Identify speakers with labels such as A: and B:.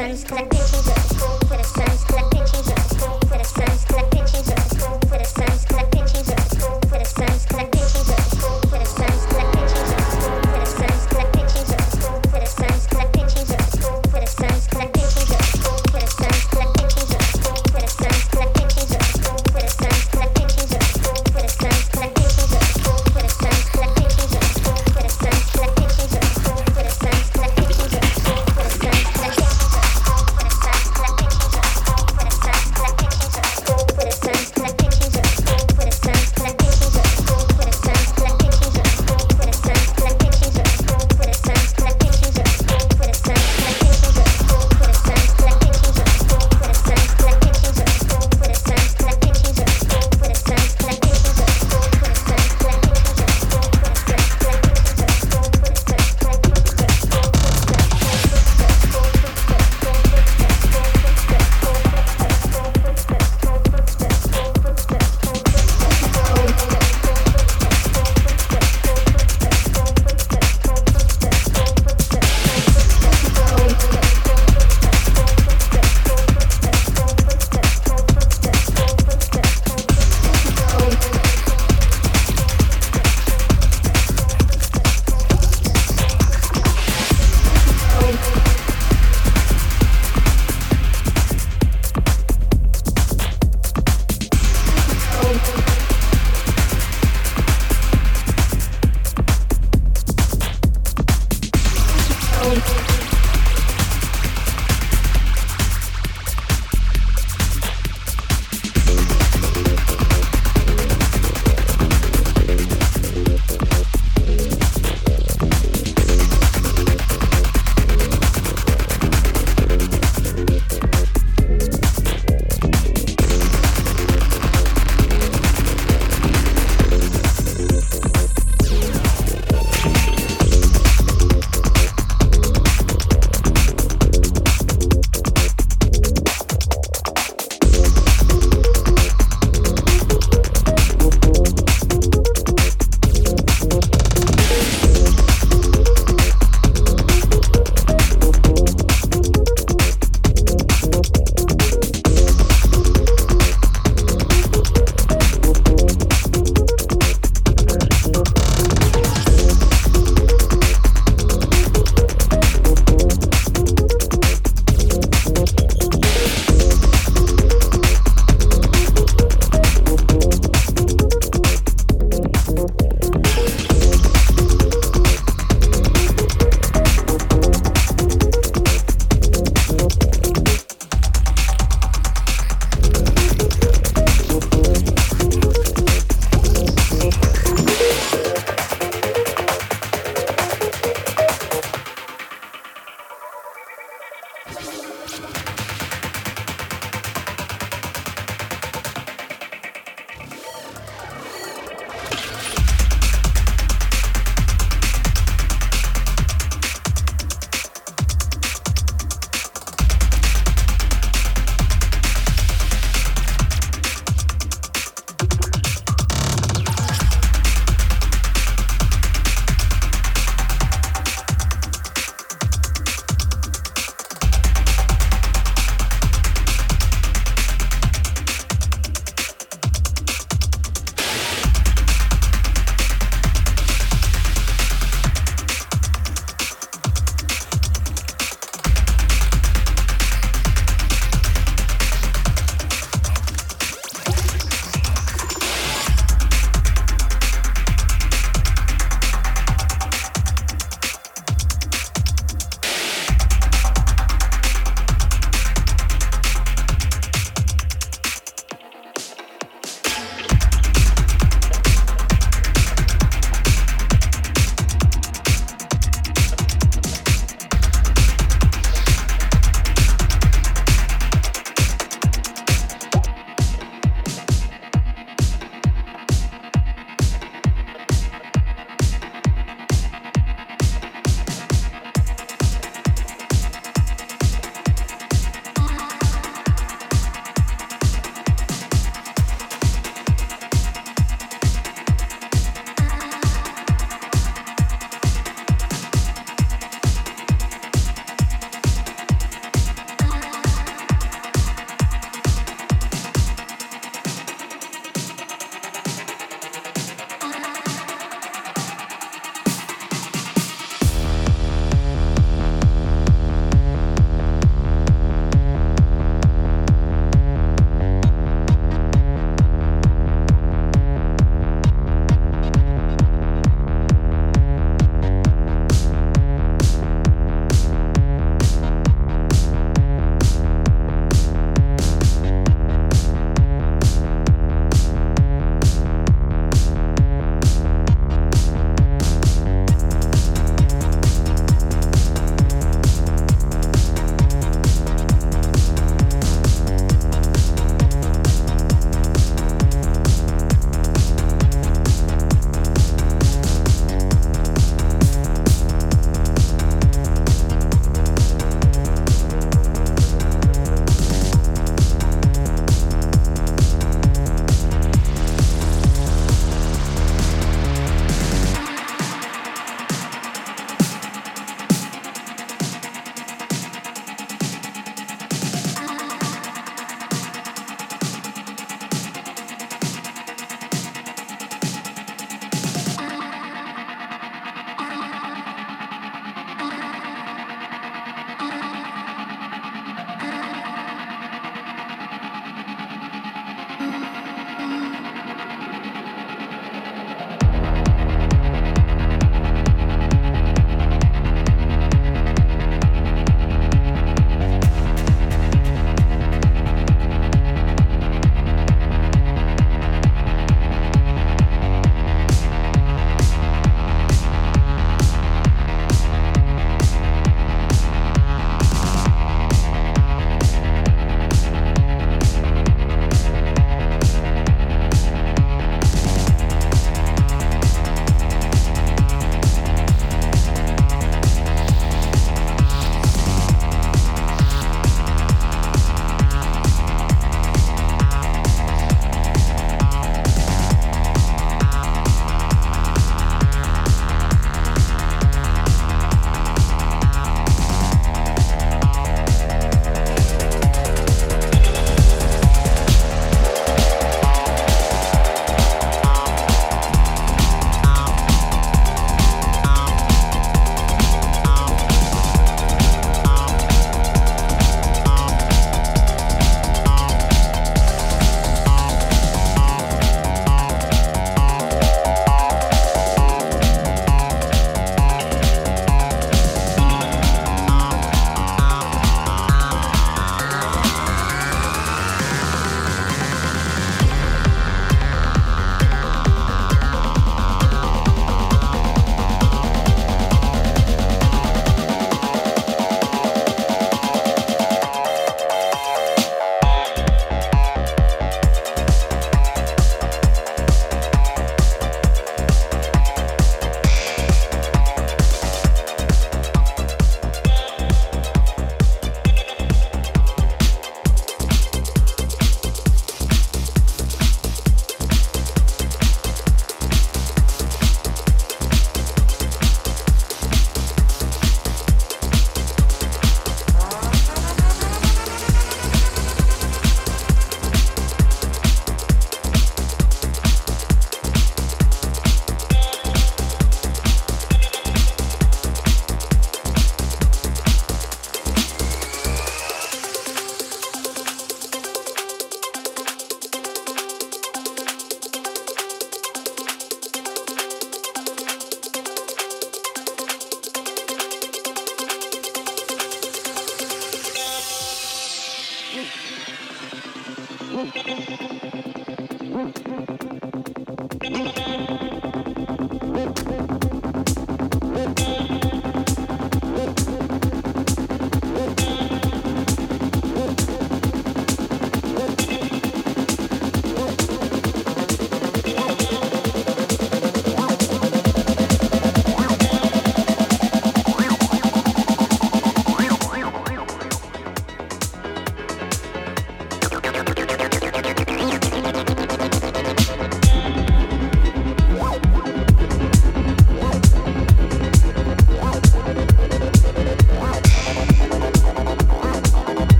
A: sons collect